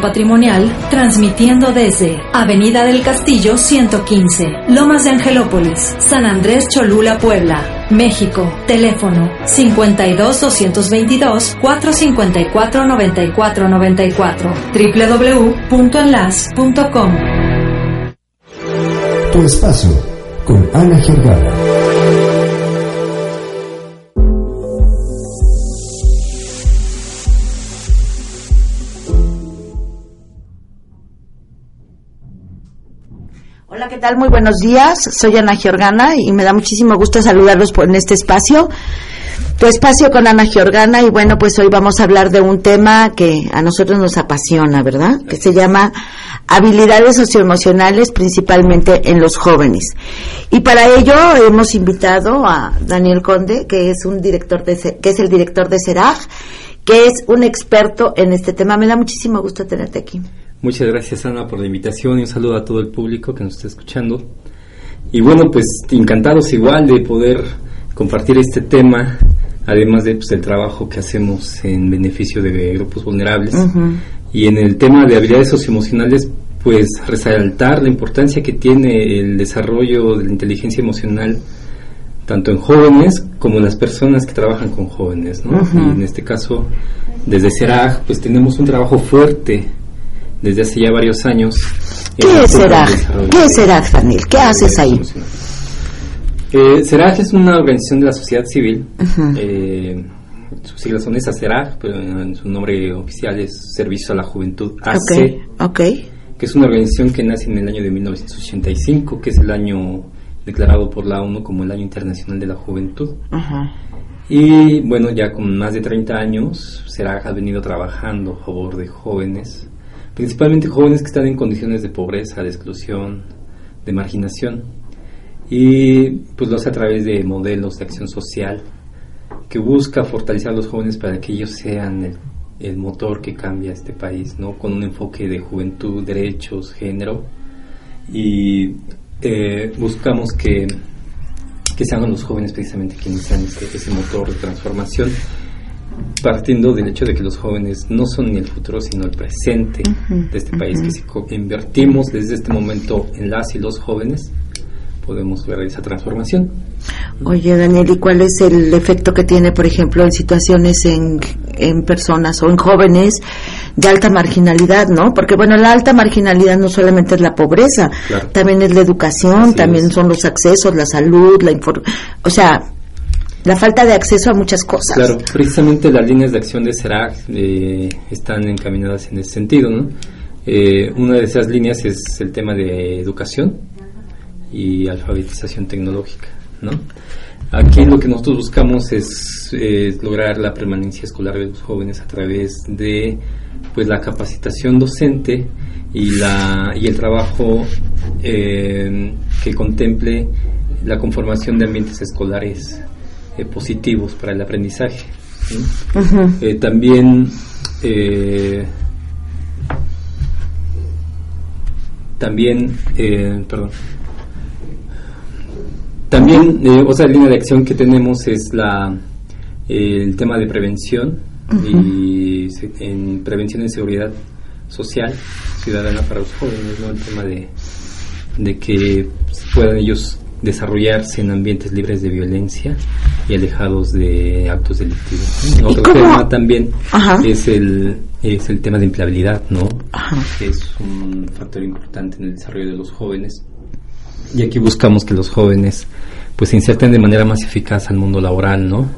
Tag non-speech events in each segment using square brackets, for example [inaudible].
Patrimonial, transmitiendo desde Avenida del Castillo 115, Lomas de Angelópolis, San Andrés Cholula, Puebla, México. Teléfono 52 222 454 9494 www.enlas.com. Tu espacio con Ana Giordana. Tal? Muy buenos días. Soy Ana Giorgana y me da muchísimo gusto saludarlos en este espacio. Tu espacio con Ana Giorgana y bueno, pues hoy vamos a hablar de un tema que a nosotros nos apasiona, ¿verdad? Que se llama habilidades socioemocionales principalmente en los jóvenes. Y para ello hemos invitado a Daniel Conde, que es un director de que es el director de CERAG, que es un experto en este tema. Me da muchísimo gusto tenerte aquí. Muchas gracias Ana por la invitación y un saludo a todo el público que nos está escuchando. Y bueno, pues encantados igual de poder compartir este tema, además de pues, el trabajo que hacemos en beneficio de grupos vulnerables. Y en el tema de habilidades socioemocionales, pues resaltar la importancia que tiene el desarrollo de la inteligencia emocional tanto en jóvenes como en las personas que trabajan con jóvenes, ¿no? Y en este caso, desde CERAG, pues tenemos un trabajo fuerte desde hace ya varios años. ¿Qué es CERAG? ¿Qué es CERAG, Daniel? ¿Qué haces ahí? Eh, CERAG es una organización de la sociedad civil. Eh, sus siglas son esas, CERAG, pero en su nombre oficial es Servicio a la Juventud AC. Okay, Que es una organización que nace en el año de 1985, que es el año declarado por la ONU como el Año Internacional de la Juventud. Y bueno, ya con más de 30 años, CERAG ha venido trabajando a favor de jóvenes principalmente jóvenes que están en condiciones de pobreza, de exclusión, de marginación. Y pues lo hace a través de modelos de acción social que busca fortalecer a los jóvenes para que ellos sean el, motor que cambia este país, ¿no? Con un enfoque de juventud, derechos, género. Y eh, buscamos que, que sean los jóvenes precisamente quienes sean ese motor de transformación partiendo del hecho de que los jóvenes no son ni el futuro sino el presente de este país, que si invertimos desde este momento en las y los jóvenes, podemos ver esa transformación. Oye, Daniel, ¿y cuál es el efecto que tiene, por ejemplo, en situaciones en, en personas o en jóvenes de alta marginalidad, ¿no? Porque, bueno, la alta marginalidad no solamente es la pobreza, también es la educación, también son los accesos, la salud, la información, o sea, la falta de acceso a muchas cosas. Claro, precisamente las líneas de acción de CERAC eh, están encaminadas en ese sentido, ¿no? Eh, una de esas líneas es el tema de educación y alfabetización tecnológica, ¿no? Aquí lo que nosotros buscamos es, lograr la permanencia escolar de los jóvenes a través de pues la capacitación docente y la y el trabajo eh, que contemple la conformación de ambientes escolares eh, positivos para el aprendizaje. Eh, también eh, también perdón también otra línea de acción que tenemos es la el tema de prevención y en prevención en seguridad social ciudadana para los jóvenes ¿no? el tema de, de que puedan ellos desarrollarse en ambientes libres de violencia y alejados de actos delictivos. Otro tema también es el es el tema de empleabilidad, ¿no? Que es un factor importante en el desarrollo de los jóvenes. Y aquí buscamos que los jóvenes pues se inserten de manera más eficaz al mundo laboral, ¿no?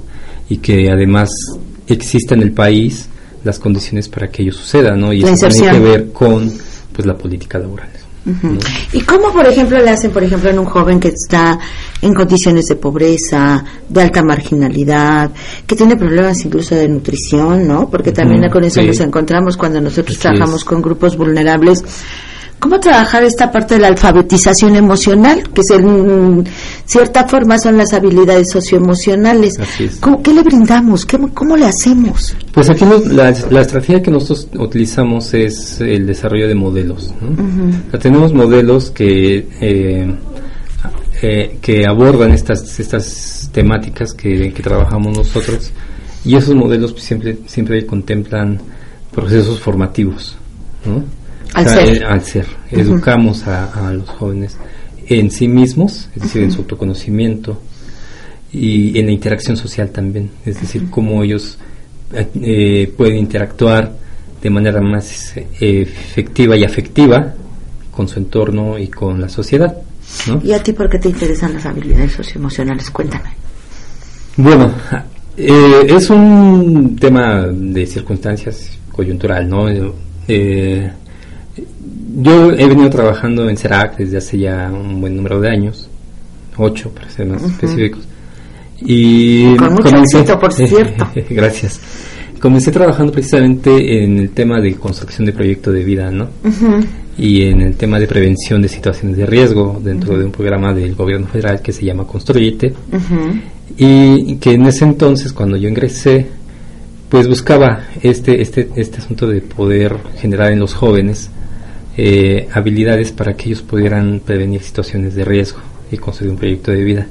Y que además exista en el país las condiciones para que ello suceda, ¿no? Y eso tiene que ver con pues la política laboral. ¿Y cómo, por ejemplo, le hacen, por ejemplo, en un joven que está en condiciones de pobreza, de alta marginalidad, que tiene problemas incluso de nutrición, ¿no? Porque también con eso nos encontramos cuando nosotros trabajamos con grupos vulnerables ¿Cómo trabajar esta parte de la alfabetización emocional? Que en cierta forma son las habilidades socioemocionales. ¿Qué le brindamos? ¿Cómo, le hacemos? Pues aquí la, estrategia que nosotros utilizamos es el desarrollo de modelos. tenemos modelos que, eh, eh, que abordan estas, estas temáticas que, trabajamos nosotros y esos modelos pues, siempre, siempre contemplan procesos formativos ¿no? Al ser. al ser. Educamos a, a los jóvenes en sí mismos, es decir, en su autoconocimiento y en la interacción social también, es decir, cómo ellos eh, pueden interactuar de manera más eh, efectiva y afectiva con su entorno y con la sociedad. ¿no? ¿Y a ti por qué te interesan las habilidades socioemocionales? Cuéntame. Bueno, eh, es un tema de circunstancias coyuntural, ¿no? Eh, yo he venido trabajando en CERAC desde hace ya un buen número de años, ocho para ser más específicos. Y Con mucho éxito, por [laughs] cierto. [laughs] Gracias. Comencé trabajando precisamente en el tema de construcción de proyecto de vida, ¿no? Y en el tema de prevención de situaciones de riesgo dentro de un programa del gobierno federal que se llama Construyete y que en ese entonces cuando yo ingresé pues buscaba este este este asunto de poder generar en los jóvenes eh, habilidades para que ellos pudieran prevenir situaciones de riesgo y construir un proyecto de vida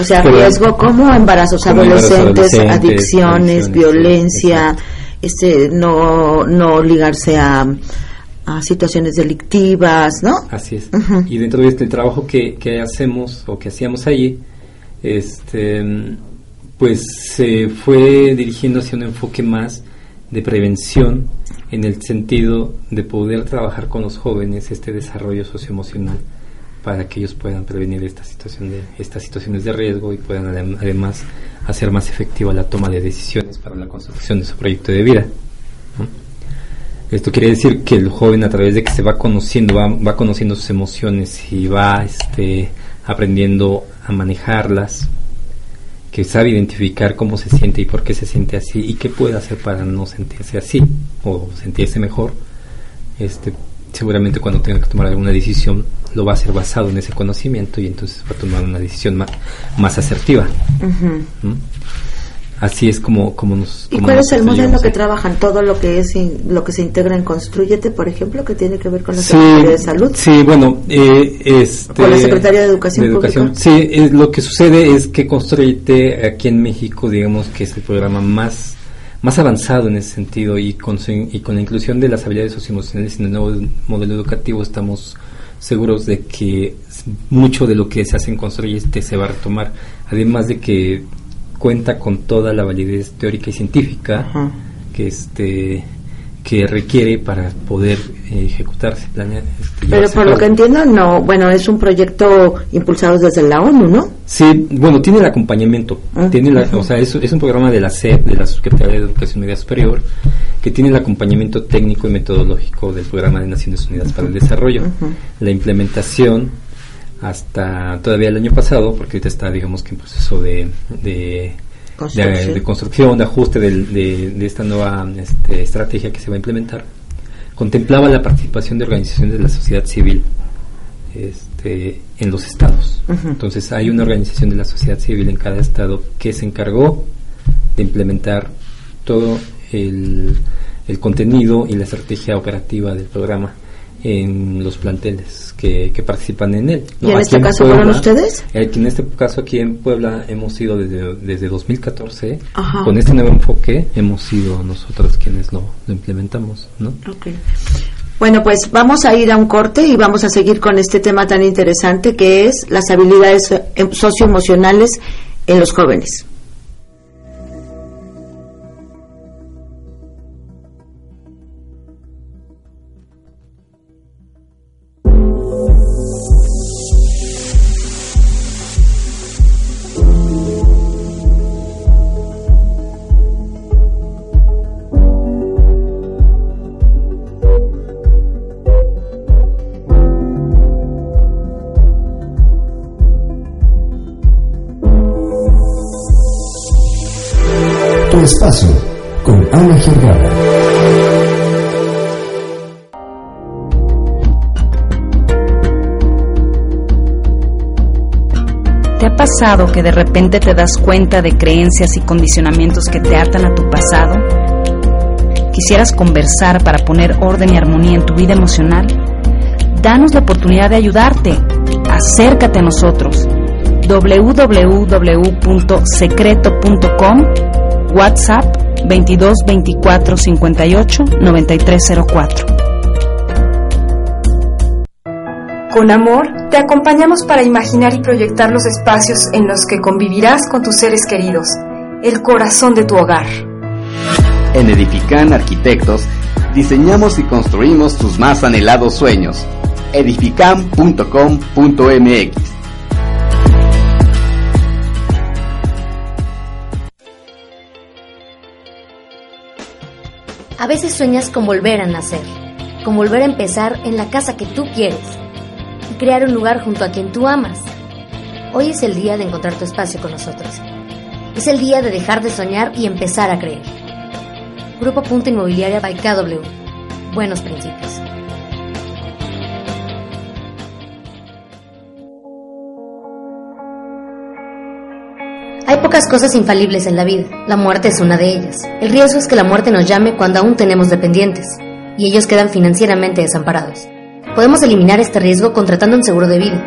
O sea, Pero- riesgo como embarazos Como adolescentes, adolescentes, adicciones, adicciones, violencia, este, no, no ligarse a, a situaciones delictivas, ¿no? Así es. Ujú. Y dentro de este trabajo que, que hacemos o que hacíamos allí, este, pues se fue dirigiendo hacia un enfoque más de prevención en el sentido de poder trabajar con los jóvenes este desarrollo socioemocional para que ellos puedan prevenir esta situación de estas situaciones de riesgo y puedan adem- además hacer más efectiva la toma de decisiones para la construcción de su proyecto de vida. Esto quiere decir que el joven a través de que se va conociendo, va, va conociendo sus emociones y va este, aprendiendo a manejarlas, que sabe identificar cómo se siente y por qué se siente así y qué puede hacer para no sentirse así o sentirse mejor, este, seguramente cuando tenga que tomar alguna decisión lo va a hacer basado en ese conocimiento y entonces va a tomar una decisión más, más asertiva. ¿Mm? Así es como, como nos... ¿Y cuál nos es el modelo que ahí. trabajan? Todo lo que es in- lo que se integra en Construyete, por ejemplo, que tiene que ver con la Sí, Secretaría de Salud. Sí, bueno, eh, este, Con la Secretaría de Educación Pública. Sí, eh, lo que sucede es que Construyete aquí en México, digamos que es el programa más más avanzado en ese sentido y con, y con la inclusión de las habilidades socioemocionales en el nuevo modelo educativo estamos seguros de que mucho de lo que se hace en Construyete se va a retomar, además de que cuenta con toda la validez teórica y científica Ajá. que este que requiere para poder eh, ejecutarse planea, este, Pero por lo que entiendo, no, bueno, es un proyecto impulsado desde la ONU, ¿no? Sí, bueno, tiene el acompañamiento. Ah, tiene la, o sea, es, es un programa de la SEP, de la Secretaría de Educación Media Superior, que tiene el acompañamiento técnico y metodológico del Programa de Naciones Unidas para el Desarrollo. La implementación hasta todavía el año pasado, porque ahorita está, digamos que en proceso de, de, Construcción. de, de construcción, de ajuste de, esta nueva este, estrategia que se va a implementar, contemplaba la participación de organizaciones de la sociedad civil este, en los estados. Entonces hay una organización de la sociedad civil en cada estado que se encargó de implementar todo el, el contenido y la estrategia operativa del programa en los planteles que, que participan en él. ¿Y en Aquí este caso fueron ustedes? eh, en este caso aquí en Puebla hemos sido desde, desde 2014, Ajá. con este nuevo enfoque hemos sido nosotros quienes lo, lo implementamos, ¿no? Bueno, pues vamos a ir a un corte y vamos a seguir con este tema tan interesante que es las habilidades eh, socioemocionales en los jóvenes. ¿Te ha pasado que de repente te das cuenta de creencias y condicionamientos que te atan a tu pasado? ¿Quisieras conversar para poner orden y armonía en tu vida emocional? Danos la oportunidad de ayudarte. Acércate a nosotros. www.secreto.com WhatsApp 22 24 58 9304 Con amor, te acompañamos para imaginar y proyectar los espacios en los que convivirás con tus seres queridos, el corazón de tu hogar. En Edifican Arquitectos, diseñamos y construimos tus más anhelados sueños. edifican.com.mx A veces sueñas con volver a nacer, con volver a empezar en la casa que tú quieres crear un lugar junto a quien tú amas. Hoy es el día de encontrar tu espacio con nosotros. Es el día de dejar de soñar y empezar a creer. Grupo Punto Inmobiliaria by KW. Buenos principios. Hay pocas cosas infalibles en la vida. La muerte es una de ellas. El riesgo es que la muerte nos llame cuando aún tenemos dependientes y ellos quedan financieramente desamparados. Podemos eliminar este riesgo contratando un seguro de vida.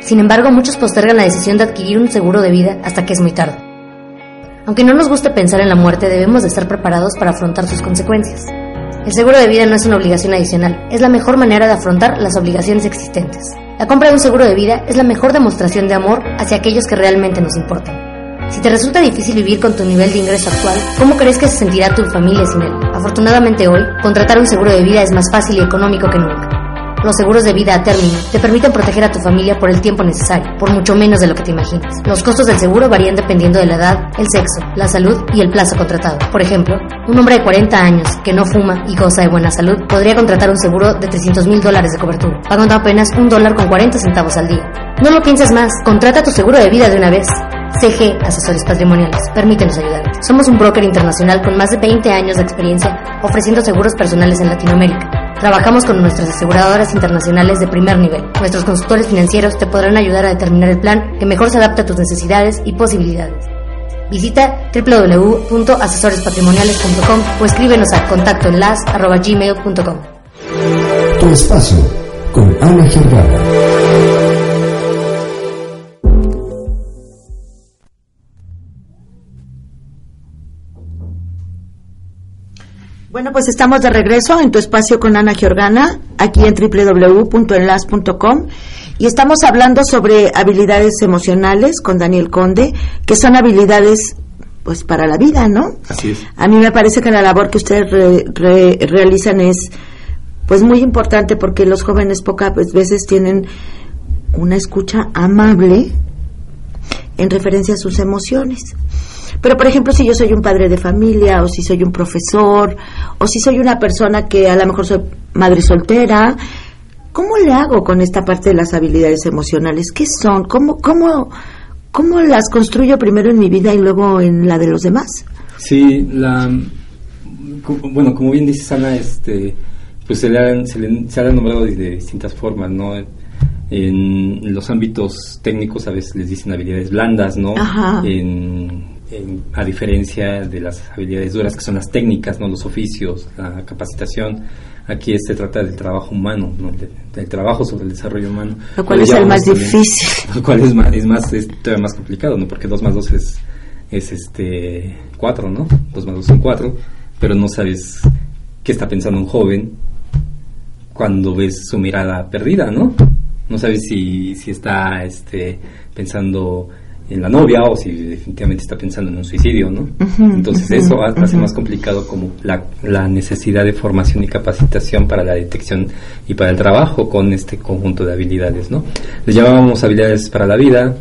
Sin embargo, muchos postergan la decisión de adquirir un seguro de vida hasta que es muy tarde. Aunque no nos guste pensar en la muerte, debemos de estar preparados para afrontar sus consecuencias. El seguro de vida no es una obligación adicional, es la mejor manera de afrontar las obligaciones existentes. La compra de un seguro de vida es la mejor demostración de amor hacia aquellos que realmente nos importan. Si te resulta difícil vivir con tu nivel de ingreso actual, ¿cómo crees que se sentirá tu familia sin él? Afortunadamente hoy, contratar un seguro de vida es más fácil y económico que nunca. Los seguros de vida a término te permiten proteger a tu familia por el tiempo necesario, por mucho menos de lo que te imaginas. Los costos del seguro varían dependiendo de la edad, el sexo, la salud y el plazo contratado. Por ejemplo, un hombre de 40 años que no fuma y goza de buena salud podría contratar un seguro de 300 mil dólares de cobertura, pagando apenas un dólar con 40 centavos al día. No lo pienses más, contrata tu seguro de vida de una vez. CG Asesores Patrimoniales. Permítenos ayudarte. Somos un broker internacional con más de 20 años de experiencia ofreciendo seguros personales en Latinoamérica. Trabajamos con nuestras aseguradoras internacionales de primer nivel. Nuestros consultores financieros te podrán ayudar a determinar el plan que mejor se adapte a tus necesidades y posibilidades. Visita www.asesorespatrimoniales.com o escríbenos a contactoenlas.gmail.com Tu espacio con Ana Gergada. Bueno, pues estamos de regreso en tu espacio con Ana Georgana, aquí en www.enlas.com y estamos hablando sobre habilidades emocionales con Daniel Conde, que son habilidades pues para la vida, ¿no? Así es. A mí me parece que la labor que ustedes re- re- realizan es pues muy importante porque los jóvenes pocas veces tienen una escucha amable en referencia a sus emociones. Pero, por ejemplo, si yo soy un padre de familia, o si soy un profesor, o si soy una persona que a lo mejor soy madre soltera, ¿cómo le hago con esta parte de las habilidades emocionales? ¿Qué son? ¿Cómo, cómo, cómo las construyo primero en mi vida y luego en la de los demás? Sí, la, bueno, como bien dice Ana, este, pues se le han, se le, se le han nombrado de, de distintas formas, ¿no? En los ámbitos técnicos a veces les dicen habilidades blandas, ¿no? Ajá. En, a diferencia de las habilidades duras que son las técnicas, ¿no? Los oficios, la capacitación. Aquí se trata del trabajo humano, ¿no? De- del trabajo sobre el desarrollo humano. Lo cual es el más también- difícil. [laughs] lo cual es más, es más, es todavía más complicado, ¿no? Porque 2 más 2 es, es este 4, ¿no? 2 más 2 son 4, pero no sabes qué está pensando un joven cuando ves su mirada perdida, ¿no? No sabes si, si está este, pensando en la novia o si definitivamente está pensando en un suicidio, ¿no? Entonces eso ha- hace más complicado como la, la necesidad de formación y capacitación para la detección y para el trabajo con este conjunto de habilidades, ¿no? Les llamábamos habilidades para la vida,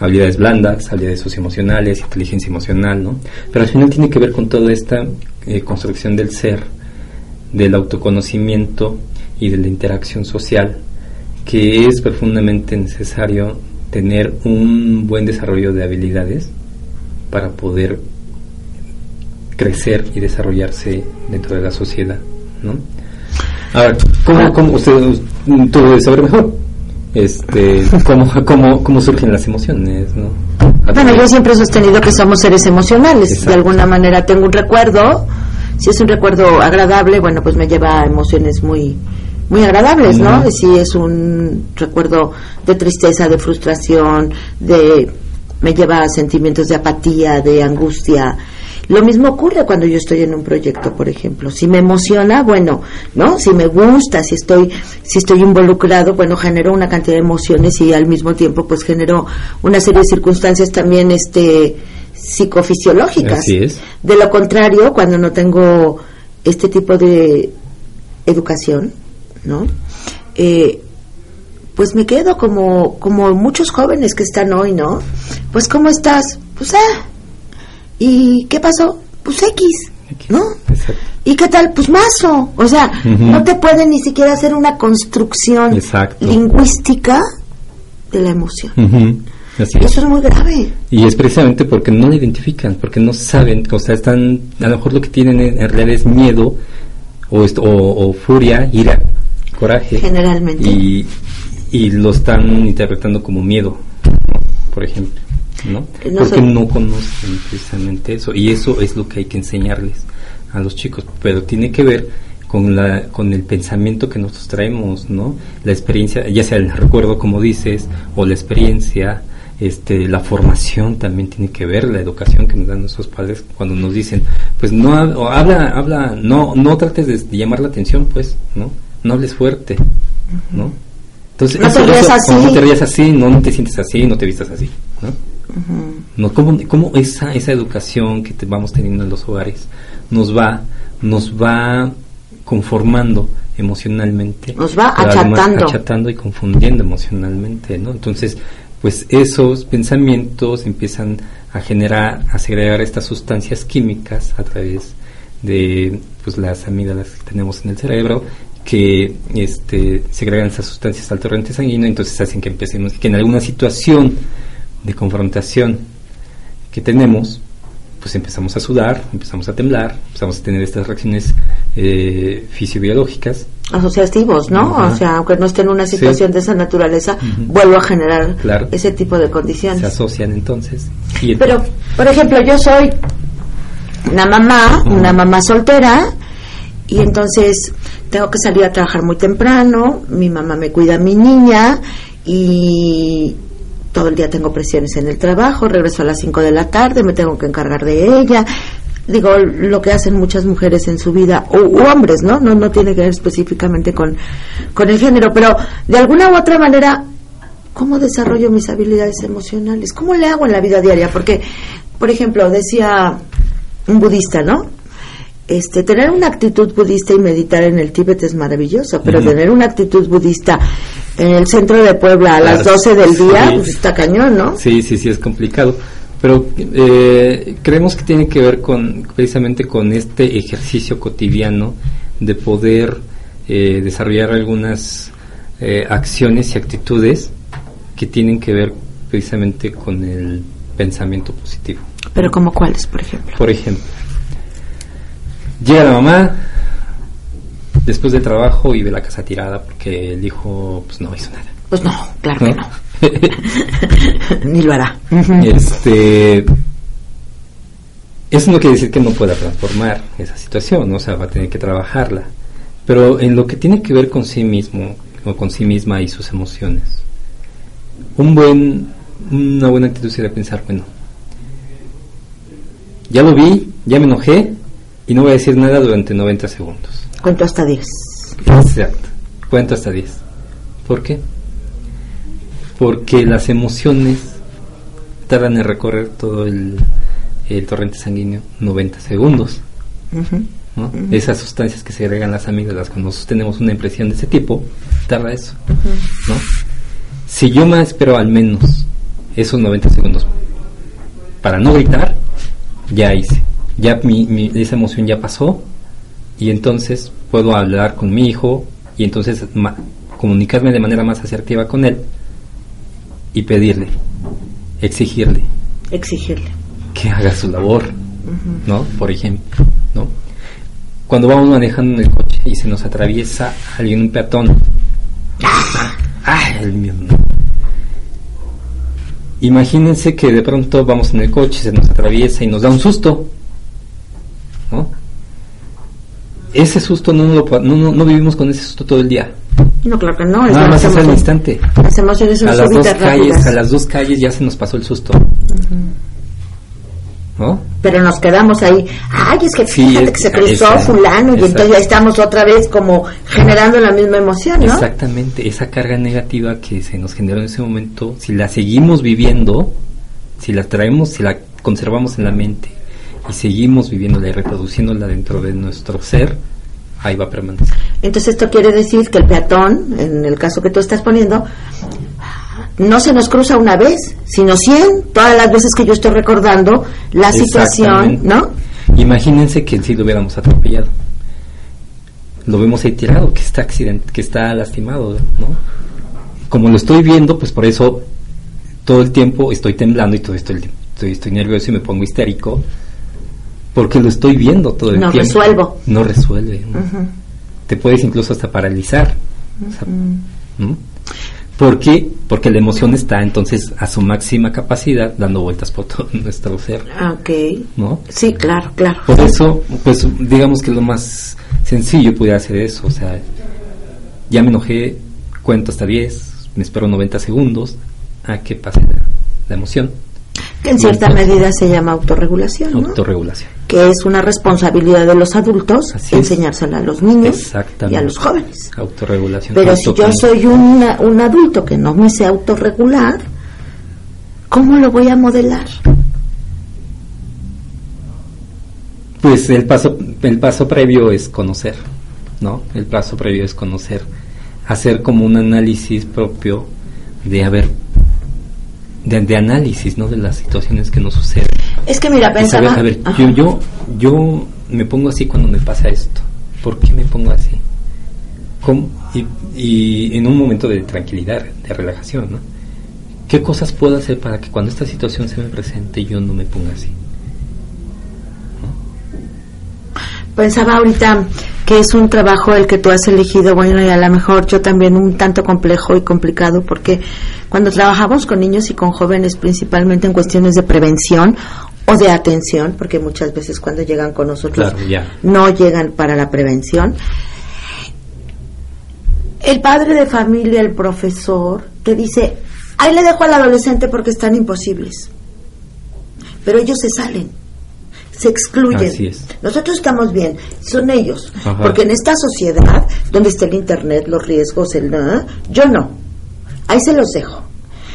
habilidades blandas, habilidades socioemocionales, inteligencia emocional, ¿no? Pero al final tiene que ver con toda esta eh, construcción del ser, del autoconocimiento y de la interacción social, que es profundamente necesario tener un buen desarrollo de habilidades para poder crecer y desarrollarse dentro de la sociedad, ¿no? Ahora, ¿cómo, cómo usted tú debes saber mejor? Este, [laughs] cómo, cómo, cómo surgen las emociones, ¿no? Bueno, yo siempre he sostenido que somos seres emocionales. Exacto. De alguna manera tengo un recuerdo. Si es un recuerdo agradable, bueno, pues me lleva a emociones muy muy agradables, ¿no? Si es un recuerdo de tristeza, de frustración, de me lleva a sentimientos de apatía, de angustia. Lo mismo ocurre cuando yo estoy en un proyecto, por ejemplo. Si me emociona, bueno, ¿no? Si me gusta, si estoy, si estoy involucrado, bueno, genero una cantidad de emociones y al mismo tiempo, pues genero una serie de circunstancias también, este, psicofisiológicas. Así es. De lo contrario, cuando no tengo este tipo de educación, ¿no? Eh, pues me quedo como, como muchos jóvenes que están hoy, ¿no? Pues, ¿cómo estás? Pues, ah. ¿Y qué pasó? Pues X, ¿no? Exacto. ¿Y qué tal? Pues mazo. O sea, no te pueden ni siquiera hacer una construcción Exacto. lingüística de la emoción. Así. Eso es muy grave. Y es precisamente porque no la identifican, porque no saben, o sea, están, a lo mejor lo que tienen en, en realidad es miedo, o, esto- o, o furia, ira, coraje. Generalmente. Y, y lo están interpretando como miedo, ¿no? por ejemplo, ¿no? No porque sé. no conocen precisamente eso. Y eso es lo que hay que enseñarles a los chicos, pero tiene que ver con la con el pensamiento que nosotros traemos, ¿no? La experiencia, ya sea el recuerdo como dices o la experiencia, este la formación también tiene que ver, la educación que nos dan nuestros padres cuando nos dicen, pues no habla habla, no no trates de llamar la atención, pues, ¿no? No hables fuerte, ¿no? Entonces, No te rías así. No te rías así, no, no te sientes así, no te vistas así, ¿no? no, ¿cómo, cómo esa, esa educación que te vamos teniendo en los hogares nos va, nos va conformando emocionalmente? Nos va achatando. achatando y confundiendo emocionalmente, ¿no? Entonces, pues esos pensamientos empiezan a generar, a segregar estas sustancias químicas a través de pues las amígdalas que tenemos en el cerebro que este segregan esas sustancias al torrente sanguíneo entonces hacen que empecemos que en alguna situación de confrontación que tenemos pues empezamos a sudar empezamos a temblar empezamos a tener estas reacciones eh, fisiobiológicas asociativos, ¿no? Ajá. O sea, aunque no esté en una Sí. situación de esa naturaleza, Ujú. vuelvo a generar Claro. ese tipo de se condiciones. asocian entonces y Pero, por ejemplo, yo soy una mamá, Ujú. una mamá soltera, y entonces tengo que salir a trabajar muy temprano, mi mamá me cuida a mi niña, y todo el día tengo presiones en el trabajo, regreso a las 5 de la tarde, me tengo que encargar de ella. Digo, lo que hacen muchas mujeres en su vida, o hombres, ¿no? ¿no? No tiene que ver específicamente con, con el género, pero de alguna u otra manera ¿cómo desarrollo mis habilidades emocionales? ¿Cómo le hago en la vida diaria? Porque, por ejemplo, decía un budista, ¿no? Este, tener una actitud budista y meditar en el Tíbet es maravilloso, pero tener una actitud budista en el centro de Puebla a las Claro. 12 del día, Sí. pues está cañón, ¿no? Sí, sí, sí, es complicado. Pero eh, creemos que tiene que ver con precisamente con este ejercicio cotidiano de poder eh, desarrollar algunas eh, acciones y actitudes que tienen que ver precisamente con el pensamiento positivo. Pero como cuáles, por ejemplo. Por ejemplo, llega la mamá después del trabajo y ve la casa tirada porque el hijo pues no hizo nada. Pues no, claro que ¿no? no. [laughs] Ni lo hará. este eso no quiere decir que no pueda transformar esa situación, ¿no? o sea, va a tener que trabajarla. Pero en lo que tiene que ver con sí mismo o con sí misma y sus emociones, un buen, una buena actitud sería pensar, bueno, ya lo vi, ya me enojé y no voy a decir nada durante 90 segundos. Cuento hasta 10. Exacto. Cuento hasta 10. ¿Por qué? Porque las emociones tardan en recorrer todo el, el torrente sanguíneo 90 segundos. ¿no? Esas sustancias que se agregan las amígdalas cuando tenemos una impresión de ese tipo, tarda eso. ¿no? Si yo me espero al menos esos 90 segundos para no gritar, ya hice. Ya mi, mi- esa emoción ya pasó y entonces puedo hablar con mi hijo y entonces ma- comunicarme de manera más asertiva con él y pedirle, exigirle Exigirle. que haga su labor, ¿no? Por ejemplo, ¿no? Cuando vamos manejando en el coche y se nos atraviesa alguien, un peatón, ¡ay, el mío! Imagínense que de pronto vamos en el coche, se nos atraviesa y nos da un susto, ¿no? Ese susto no, lo no, vivimos con ese susto todo el día. No, claro que no. es Nada más es al instante. Las emociones son A las dos calles, rápidas. a las dos calles ya se nos pasó el susto. ¿no? Pero nos quedamos ahí, ay, es que fíjate que se cruzó fulano y entonces ya estamos otra vez como generando la misma emoción, ¿no? Exactamente, esa carga negativa que se nos generó en ese momento, si la seguimos viviendo, si la traemos, si la conservamos en la mente y seguimos viviéndola y reproduciéndola dentro de nuestro ser, ahí va a permanecer. Entonces esto quiere decir que el peatón, en el caso que tú estás poniendo, no se nos cruza una vez, sino cien, todas las veces que yo estoy recordando la situación, ¿no? Imagínense que si lo hubiéramos atropellado. Lo vemos ahí tirado, que está accidente, que está lastimado, ¿no? Como lo estoy viendo, pues por eso todo el tiempo estoy temblando y todo esto estoy, estoy nervioso y me pongo histérico porque lo estoy viendo todo el no tiempo. Resuelvo. No resuelve. Te puedes incluso hasta paralizar. ¿Por qué? Porque la emoción está entonces a su máxima capacidad dando vueltas por [laughs] todo nuestro ser. Ok. ¿No? Sí, claro, claro. Por eso, pues digamos que lo más sencillo pudiera ser eso. O sea, ya me enojé, cuento hasta 10, me espero 90 segundos a que pase la emoción que en cierta medida se llama autorregulación. ¿no? Autorregulación. Que es una responsabilidad de los adultos enseñársela a los niños y a los jóvenes. Autorregulación. Pero si yo soy un adulto que no me sé autorregular, ¿cómo lo voy a modelar? Pues el paso, el paso previo es conocer, ¿no? El paso previo es conocer, hacer como un análisis propio de, a ver, de, análisis, ¿no? De las situaciones que nos suceden. Es que mira, pensaba... a ver, yo, yo, yo me pongo así cuando me pasa esto. ¿Por qué me pongo así? ¿Cómo? Y, y en un momento de tranquilidad, de relajación, ¿no? ¿Qué cosas puedo hacer para que cuando esta situación se me presente yo no me ponga así? Pensaba ahorita que es un trabajo el que tú has elegido, bueno, y a lo mejor yo también un tanto complejo y complicado, porque cuando trabajamos con niños y con jóvenes, principalmente en cuestiones de prevención o de atención, porque muchas veces cuando llegan con nosotros no llegan para la prevención, el padre de familia, el profesor, te dice, ahí le dejo al adolescente porque están imposibles, pero ellos se salen se excluyen. Nosotros estamos bien, son ellos. Porque en esta sociedad, donde está el Internet, los riesgos, el yo no. Ahí se los dejo.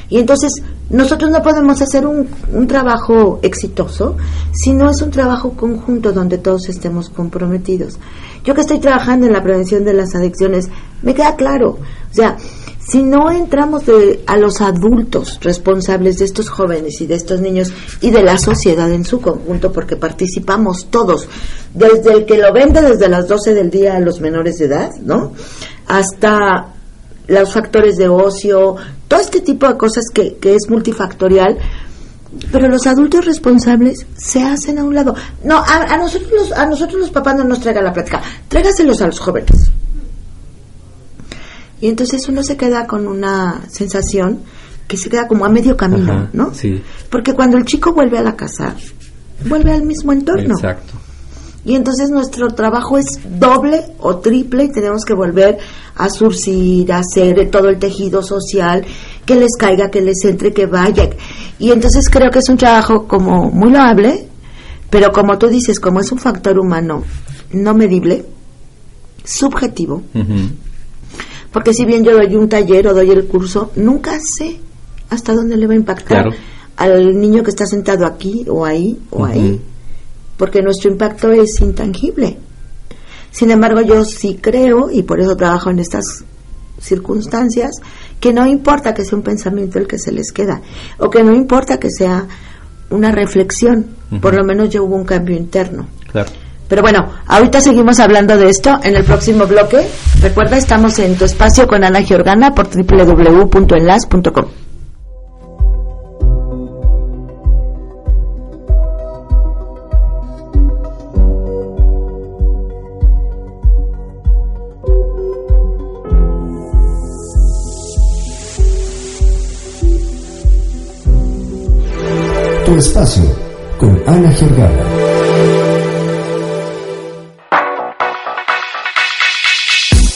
Y entonces nosotros no podemos hacer un, un, trabajo exitoso si no es un trabajo conjunto donde todos estemos comprometidos. Yo que estoy trabajando en la prevención de las adicciones, me queda claro. O sea, si no entramos a los adultos responsables de estos jóvenes y de estos niños y de la sociedad en su conjunto, porque participamos todos, desde el que lo vende desde las 12 del día a los menores de edad, ¿no? Hasta los factores de ocio, todo este tipo de cosas que, es multifactorial, pero los adultos responsables se hacen a un lado. No, a, nosotros los, a nosotros los papás no nos traigan la plática, trágaselos a los jóvenes. Y entonces uno se queda con una sensación que se queda como a medio camino, ¿no? Sí. Porque cuando el chico vuelve a la casa, vuelve al mismo entorno. Exacto. Y entonces nuestro trabajo es doble o triple y tenemos que volver a surcir, a hacer todo el tejido social, que les caiga, que les entre, que vaya. Y entonces creo que es un trabajo como muy loable, pero como tú dices, como es un factor humano no medible, subjetivo, porque si bien yo doy un taller o doy el curso, nunca sé hasta dónde le va a impactar al niño que está sentado aquí o ahí o ahí. Porque nuestro impacto es intangible. Sin embargo, yo sí creo, y por eso trabajo en estas circunstancias, que no importa que sea un pensamiento el que se les queda, o que no importa que sea una reflexión, por lo menos yo hubo un cambio interno. Claro. Pero bueno, ahorita seguimos hablando de esto en el próximo bloque. Recuerda, estamos en tu espacio con Ana Giorgana por www.enlas.com. Tu espacio con Ana Giorgana.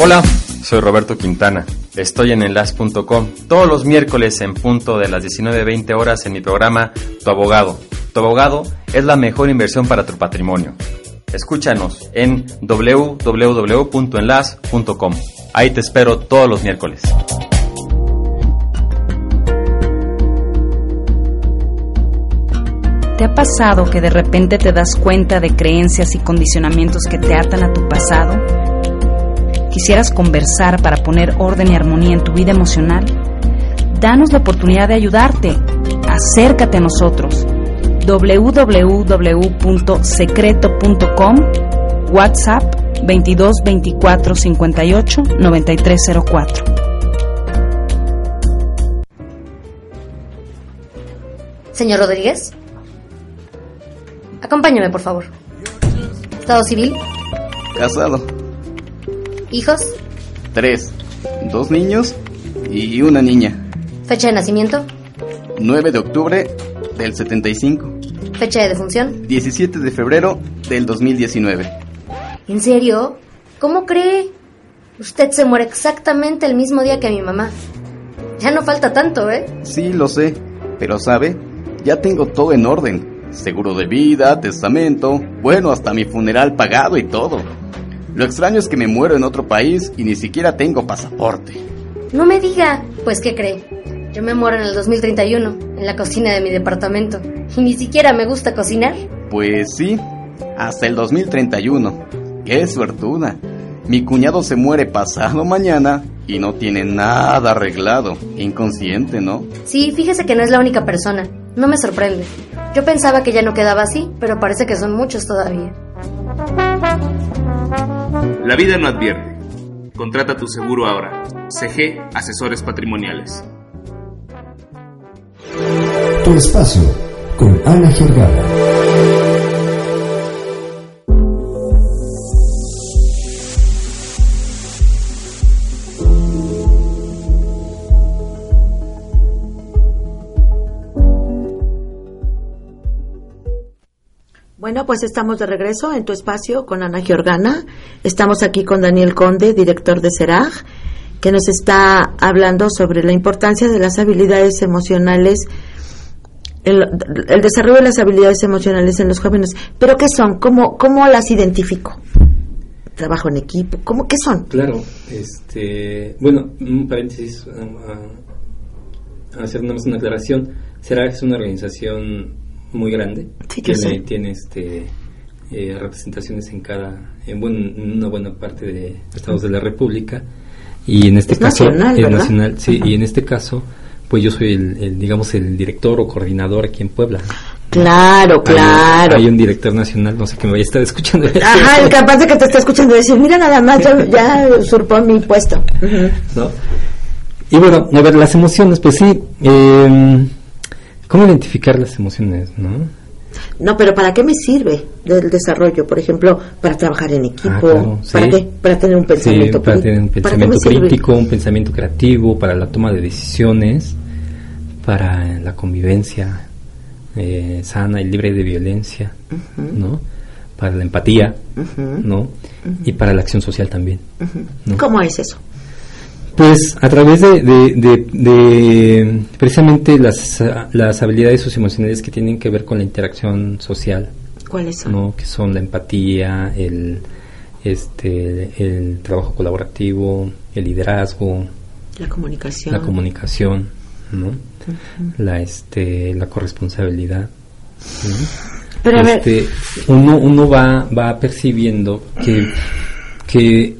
Hola, soy Roberto Quintana. Estoy en enlace.com todos los miércoles en punto de las 19.20 horas en mi programa Tu Abogado. Tu Abogado es la mejor inversión para tu patrimonio. Escúchanos en www.enlas.com. Ahí te espero todos los miércoles. ¿Te ha pasado que de repente te das cuenta de creencias y condicionamientos que te atan a tu pasado? ¿Quisieras conversar para poner orden y armonía en tu vida emocional? Danos la oportunidad de ayudarte. Acércate a nosotros www.secreto.com, WhatsApp 22 24 58 9304. Señor Rodríguez, acompáñame, por favor. Estado civil, Casado. Hijos, Tres. Dos niños y una niña. fecha de nacimiento, 9 de octubre del 75. fecha de defunción. 17 de febrero del 2019. ¿En serio? ¿Cómo cree? Usted se muere exactamente el mismo día que mi mamá. Ya no falta tanto, ¿eh? Sí, lo sé. Pero sabe, ya tengo todo en orden. Seguro de vida, testamento, bueno, hasta mi funeral pagado y todo. Lo extraño es que me muero en otro país y ni siquiera tengo pasaporte. No me diga. Pues, ¿qué cree? Yo me muero en el 2031, en la cocina de mi departamento. Y ni siquiera me gusta cocinar. Pues sí, hasta el 2031. ¡Qué suertuda! Mi cuñado se muere pasado mañana y no tiene nada arreglado. Inconsciente, ¿no? Sí, fíjese que no es la única persona. No me sorprende. Yo pensaba que ya no quedaba así, pero parece que son muchos todavía. La vida no advierte. Contrata tu seguro ahora. CG Asesores Patrimoniales. Tu espacio con Ana Gergada. Bueno, pues estamos de regreso en tu espacio con Ana Georgana. Estamos aquí con Daniel Conde, director de CERAG, que nos está hablando sobre la importancia de las habilidades emocionales, el, el desarrollo de las habilidades emocionales en los jóvenes. ¿Pero qué son? ¿Cómo, cómo las identifico? ¿Trabajo en equipo? ¿Cómo qué son? Claro, este, bueno, un paréntesis, a, a hacer nada más una aclaración. CERAG es una organización muy grande. Sí, tiene, sé. tiene este, eh, representaciones en cada, en, buen- en una buena parte de estados de la República. Y en este Es caso, nacional, nacional, sí, y en este caso, pues yo soy el, el, digamos, el director o coordinador aquí en Puebla. Claro, claro. Hay, un director nacional, no sé que me vaya a estar escuchando. Ajá, [laughs] capaz de que te está escuchando decir, mira nada más, ya, ya usurpó mi puesto. Y bueno, a ver, las emociones, pues sí, eh, ¿cómo identificar las emociones, no? No, pero ¿para qué me sirve del desarrollo? Por ejemplo, para trabajar en equipo. Ah, claro, ¿Para qué? Para tener un pensamiento Sí, para tener un ¿para qué pensamiento crítico, un pensamiento creativo, para la toma de decisiones, para la convivencia eh, sana y libre de violencia, ¿no? Para la empatía. ¿no? Y para la acción social también. ¿no? ¿Cómo es eso? Pues a través de, de- de- de precisamente las, las habilidades socioemocionales que tienen que ver con la interacción social, ¿Cuáles son? ¿no? que son la empatía, el, este, el trabajo colaborativo, el liderazgo, La comunicación. la comunicación, ¿no? la, este, la corresponsabilidad. ¿no? Pero a ver- Este, uno, uno va, va percibiendo que, que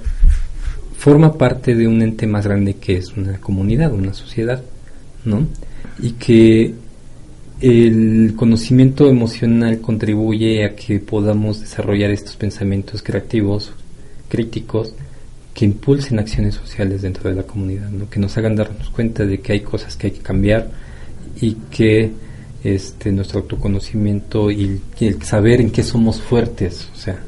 forma parte de un ente más grande que es una comunidad, una sociedad, ¿no? Y que el conocimiento emocional contribuye a que podamos desarrollar estos pensamientos creativos, críticos, que impulsen acciones sociales dentro de la comunidad, ¿no? que nos hagan darnos cuenta de que hay cosas que hay que cambiar y que este nuestro autoconocimiento y, y el saber en qué somos fuertes, o sea,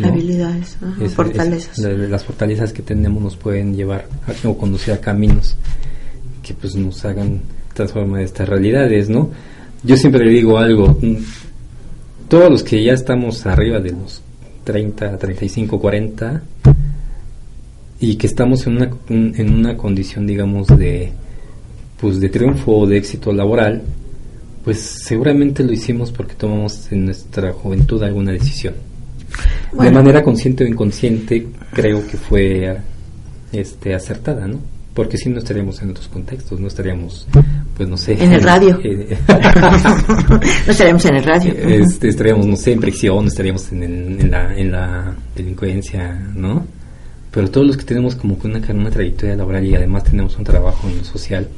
¿no? Habilidades, ajá, Es- es- fortalezas. la- las fortalezas que tenemos nos pueden llevar a, o conducir a caminos que pues nos hagan transformar estas realidades, ¿no? Yo siempre le digo algo, mm, todos los que ya estamos arriba de los 30, 35, 40 y que estamos en una, en una condición, digamos, de pues de triunfo o de éxito laboral, Pues seguramente lo hicimos porque tomamos en nuestra juventud alguna decisión. De manera consciente o inconsciente, creo que fue este acertada, ¿no? Porque si no estaríamos en otros contextos, no estaríamos, pues no sé. En el radio. [laughs] no estaríamos en el radio. [laughs] Este, estaríamos, no sé, en prisión, estaríamos en, en, la, en la delincuencia, ¿no? Pero todos los que tenemos como una, una trayectoria laboral y además tenemos un trabajo en lo social,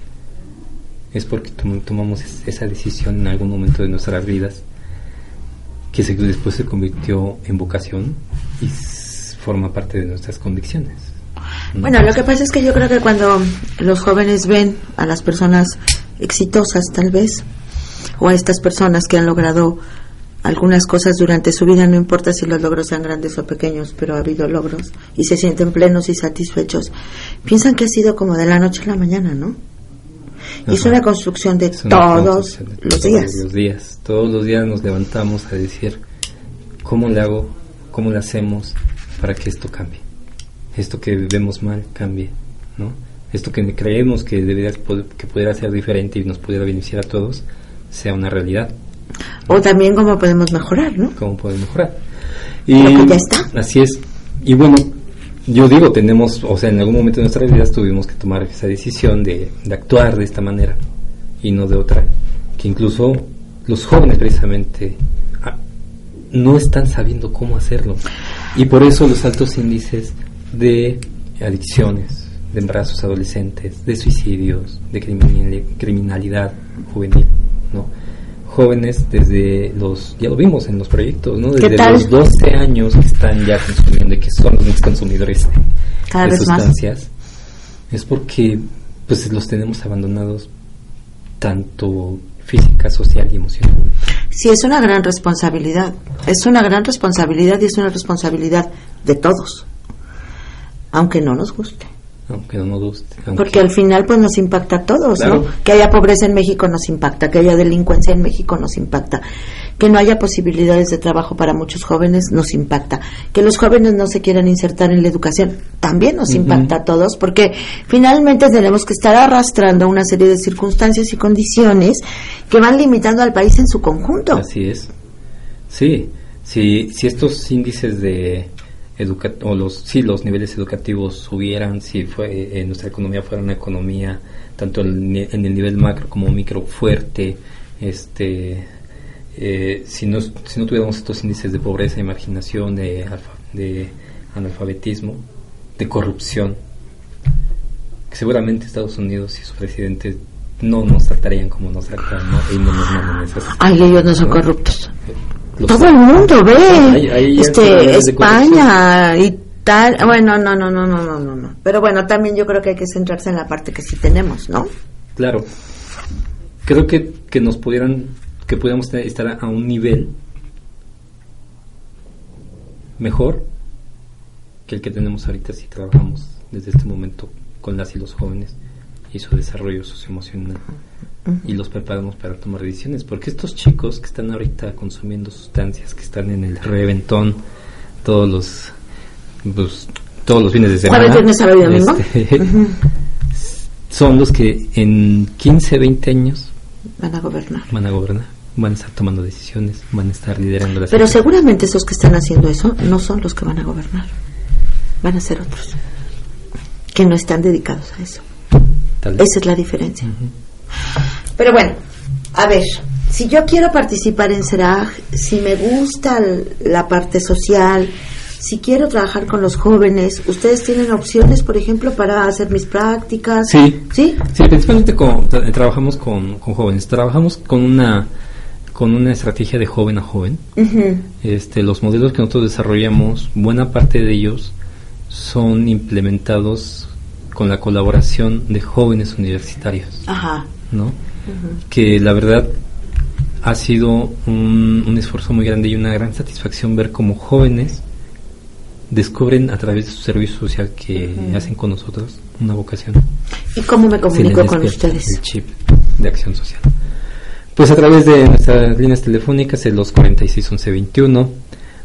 es porque tomamos esa decisión en algún momento de nuestras vidas que después se convirtió en vocación y forma parte de nuestras convicciones. Bueno, lo que pasa es que yo creo que cuando los jóvenes ven a las personas exitosas tal vez, o a estas personas que han logrado algunas cosas durante su vida, no importa si los logros sean grandes o pequeños, pero ha habido logros y se sienten plenos y satisfechos, piensan que ha sido como de la noche a la mañana, ¿no? Es una construcción de todos los días. Todos los días. Todos los días nos levantamos a decir, ¿cómo le hago? ¿Cómo le hacemos para que esto cambie? Esto que vemos mal cambie, ¿no? Esto que creemos que debería que pudiera ser diferente y nos pudiera beneficiar a todos sea una realidad. O también cómo podemos mejorar, ¿no? Cómo podemos mejorar. Y ya está. Así es. Y bueno, yo digo, tenemos, o sea, en algún momento de nuestras vidas tuvimos que tomar esa decisión de, actuar de esta manera y no de otra. Que incluso los jóvenes precisamente ah, no están sabiendo cómo hacerlo. Y por eso los altos índices de adicciones, de embarazos adolescentes, de suicidios, de criminalidad juvenil, ¿no? Jóvenes desde los, ya lo vimos en los proyectos, ¿no? Desde los 12 años que están ya consumiendo y que son los consumidores de, sustancias, es porque pues los tenemos abandonados tanto física, social y emocional. Sí, es una gran responsabilidad. Es una gran responsabilidad y es una responsabilidad de todos, aunque no nos guste aunque no nos guste. Porque al final pues nos impacta a todos, ¿no? Que haya pobreza en México nos impacta, que haya delincuencia en México nos impacta, que no haya posibilidades de trabajo para muchos jóvenes nos impacta, que los jóvenes no se quieran insertar en la educación también nos impacta a todos, porque finalmente tenemos que estar arrastrando una serie de circunstancias y condiciones que van limitando al país en su conjunto. Así es. Sí, sí, si estos índices de o los si los niveles educativos subieran si fue eh, nuestra economía fuera una economía tanto en, el nivel macro como micro fuerte este eh, si no si no tuviéramos estos índices de pobreza de marginación de, de analfabetismo de corrupción que seguramente Estados Unidos y sus presidentes no nos tratarían como nos tratan ¿no? y no nos mandan esas ay ellos no son corruptos todo el mundo ve. Hay, hay este, España, Italia. Bueno, no, no, no, no, no, no, no. Pero bueno, también yo creo que hay que centrarse en la parte que sí tenemos, ¿no? Claro. Creo que, que nos pudieran, que pudiéramos estar a un nivel mejor que el que tenemos ahorita si trabajamos desde este momento con las y los jóvenes y su desarrollo socioemocional y los preparamos para tomar decisiones. Porque estos chicos que están ahorita consumiendo sustancias, que están en el reventón todos los pues, todos los fines de semana, este, [laughs] son los que en 15, 20 años van a gobernar. Van a gobernar, van a estar tomando decisiones, van a estar liderando las Pero seguramente esos que están haciendo eso no son los que van a gobernar. Van a ser otros que no están dedicados a eso. Esa es la diferencia. Pero bueno, a ver, si yo quiero participar en SERAG, si me gusta la parte social, si quiero trabajar con los jóvenes, ¿ustedes tienen opciones, por ejemplo, para hacer mis prácticas? Sí. ¿Sí? Sí, principalmente con, trabajamos con, jóvenes. Trabajamos con una con una estrategia de joven a joven. este, los modelos que nosotros desarrollamos, buena parte de ellos son implementados con la colaboración de jóvenes universitarios. Ajá. ¿no? Que la verdad ha sido un, esfuerzo muy grande y una gran satisfacción ver cómo jóvenes descubren a través de su servicio social que hacen con nosotros una vocación. ¿Y cómo me comunico con ustedes? El chip de acción social. Pues a través de nuestras líneas telefónicas, el 246-1121,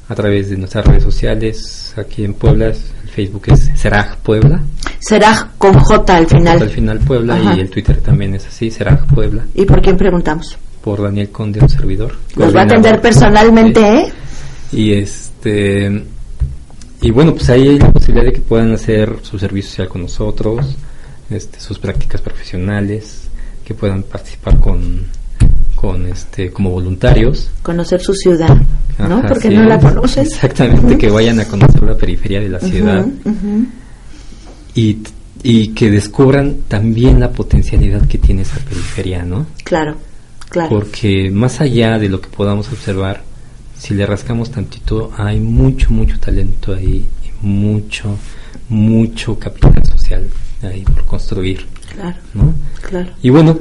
a través de nuestras redes sociales, aquí en Puebla, Facebook es Seraj Puebla. Seraj con J al final. al final Puebla y el Twitter también es así, Seraj Puebla. ¿Y por quién preguntamos? por Daniel Conde, un servidor. Los va a atender personalmente, ¿eh? Y este y bueno, pues ahí hay la posibilidad de que puedan hacer su servicio social con nosotros, este, sus prácticas profesionales, que puedan participar con, con este, como voluntarios. Conocer su ciudad, ¿no? Porque no la conocen. [laughs] Exactamente, que vayan a conocer la periferia de la ciudad. Y, y que descubran también la potencialidad que tiene esa periferia, ¿no? Claro, claro. Porque más allá de lo que podamos observar, si le rascamos tantito, hay mucho, mucho talento ahí, y mucho, mucho capital social ahí por construir. Claro, ¿no? claro. Y bueno,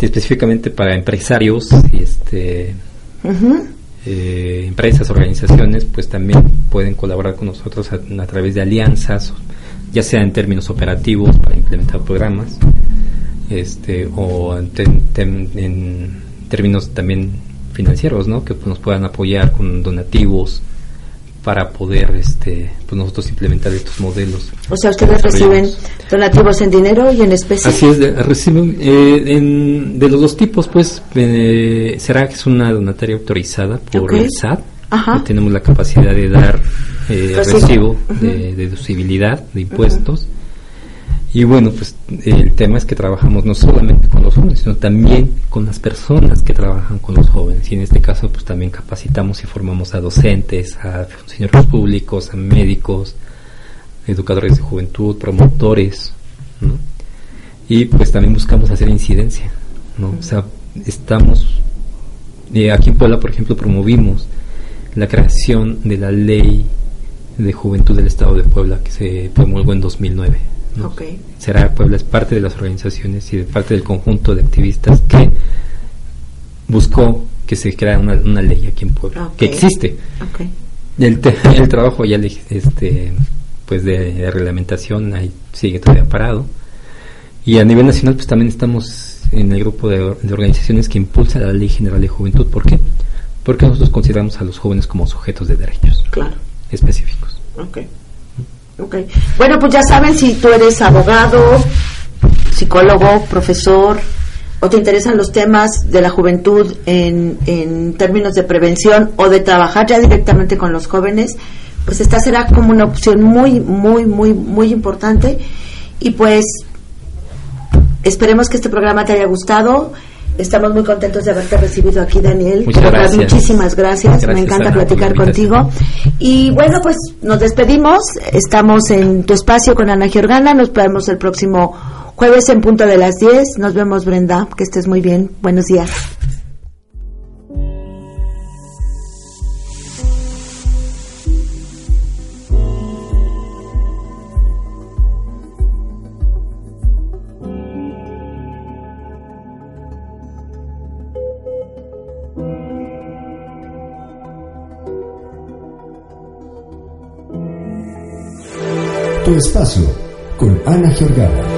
específicamente para empresarios y este eh, empresas, organizaciones, pues también pueden colaborar con nosotros a, través de alianzas, ya sea en términos operativos para implementar programas, este, o en términos también financieros, ¿no? Que pues, nos puedan apoyar con donativos para poder, este, pues nosotros implementar estos modelos. O sea, ustedes reciben donativos en dinero y en especie. Así es, reciben eh, de los dos tipos, pues eh, será que es una donataria autorizada por el SAT. tenemos la capacidad de dar eh, recibo de, deducibilidad de impuestos. Y bueno, pues el tema es que trabajamos no solamente con los jóvenes, sino también con las personas que trabajan con los jóvenes. Y en este caso, pues también capacitamos y formamos a docentes, a funcionarios públicos, a médicos, educadores de juventud, promotores, ¿no? Y pues también buscamos hacer incidencia, ¿no? O sea, estamos, eh, aquí en Puebla, por ejemplo, promovimos la creación de la ley de juventud del Estado de Puebla que se promulgó en 2009 Será Puebla es parte de las organizaciones y de parte del conjunto de activistas que buscó que se creara una, ley aquí en Puebla, que existe. El, [laughs] el, trabajo ya este pues de, reglamentación ahí sigue todavía parado. Y a nivel nacional pues también estamos en el grupo de, organizaciones que impulsa la Ley General de Juventud. ¿Por qué? Porque nosotros consideramos a los jóvenes como sujetos de derechos claro. Específicos. Okay. Okay. Bueno, pues ya saben, si tú eres abogado, psicólogo, profesor, o te interesan los temas de la juventud en, en términos de prevención o de trabajar ya directamente con los jóvenes, pues esta será como una opción muy, muy, muy, muy importante. Y pues esperemos que este programa te haya gustado. Estamos muy contentos de haberte recibido aquí, Daniel. Muchísimas gracias. Me encanta platicar contigo. Y bueno, pues nos despedimos. Estamos en tu espacio con Ana Giorgana. Nos vemos el próximo jueves en punto de las 10. Nos vemos, Brenda. Que estés muy bien. Buenos días. Espacio con Ana Giorgana.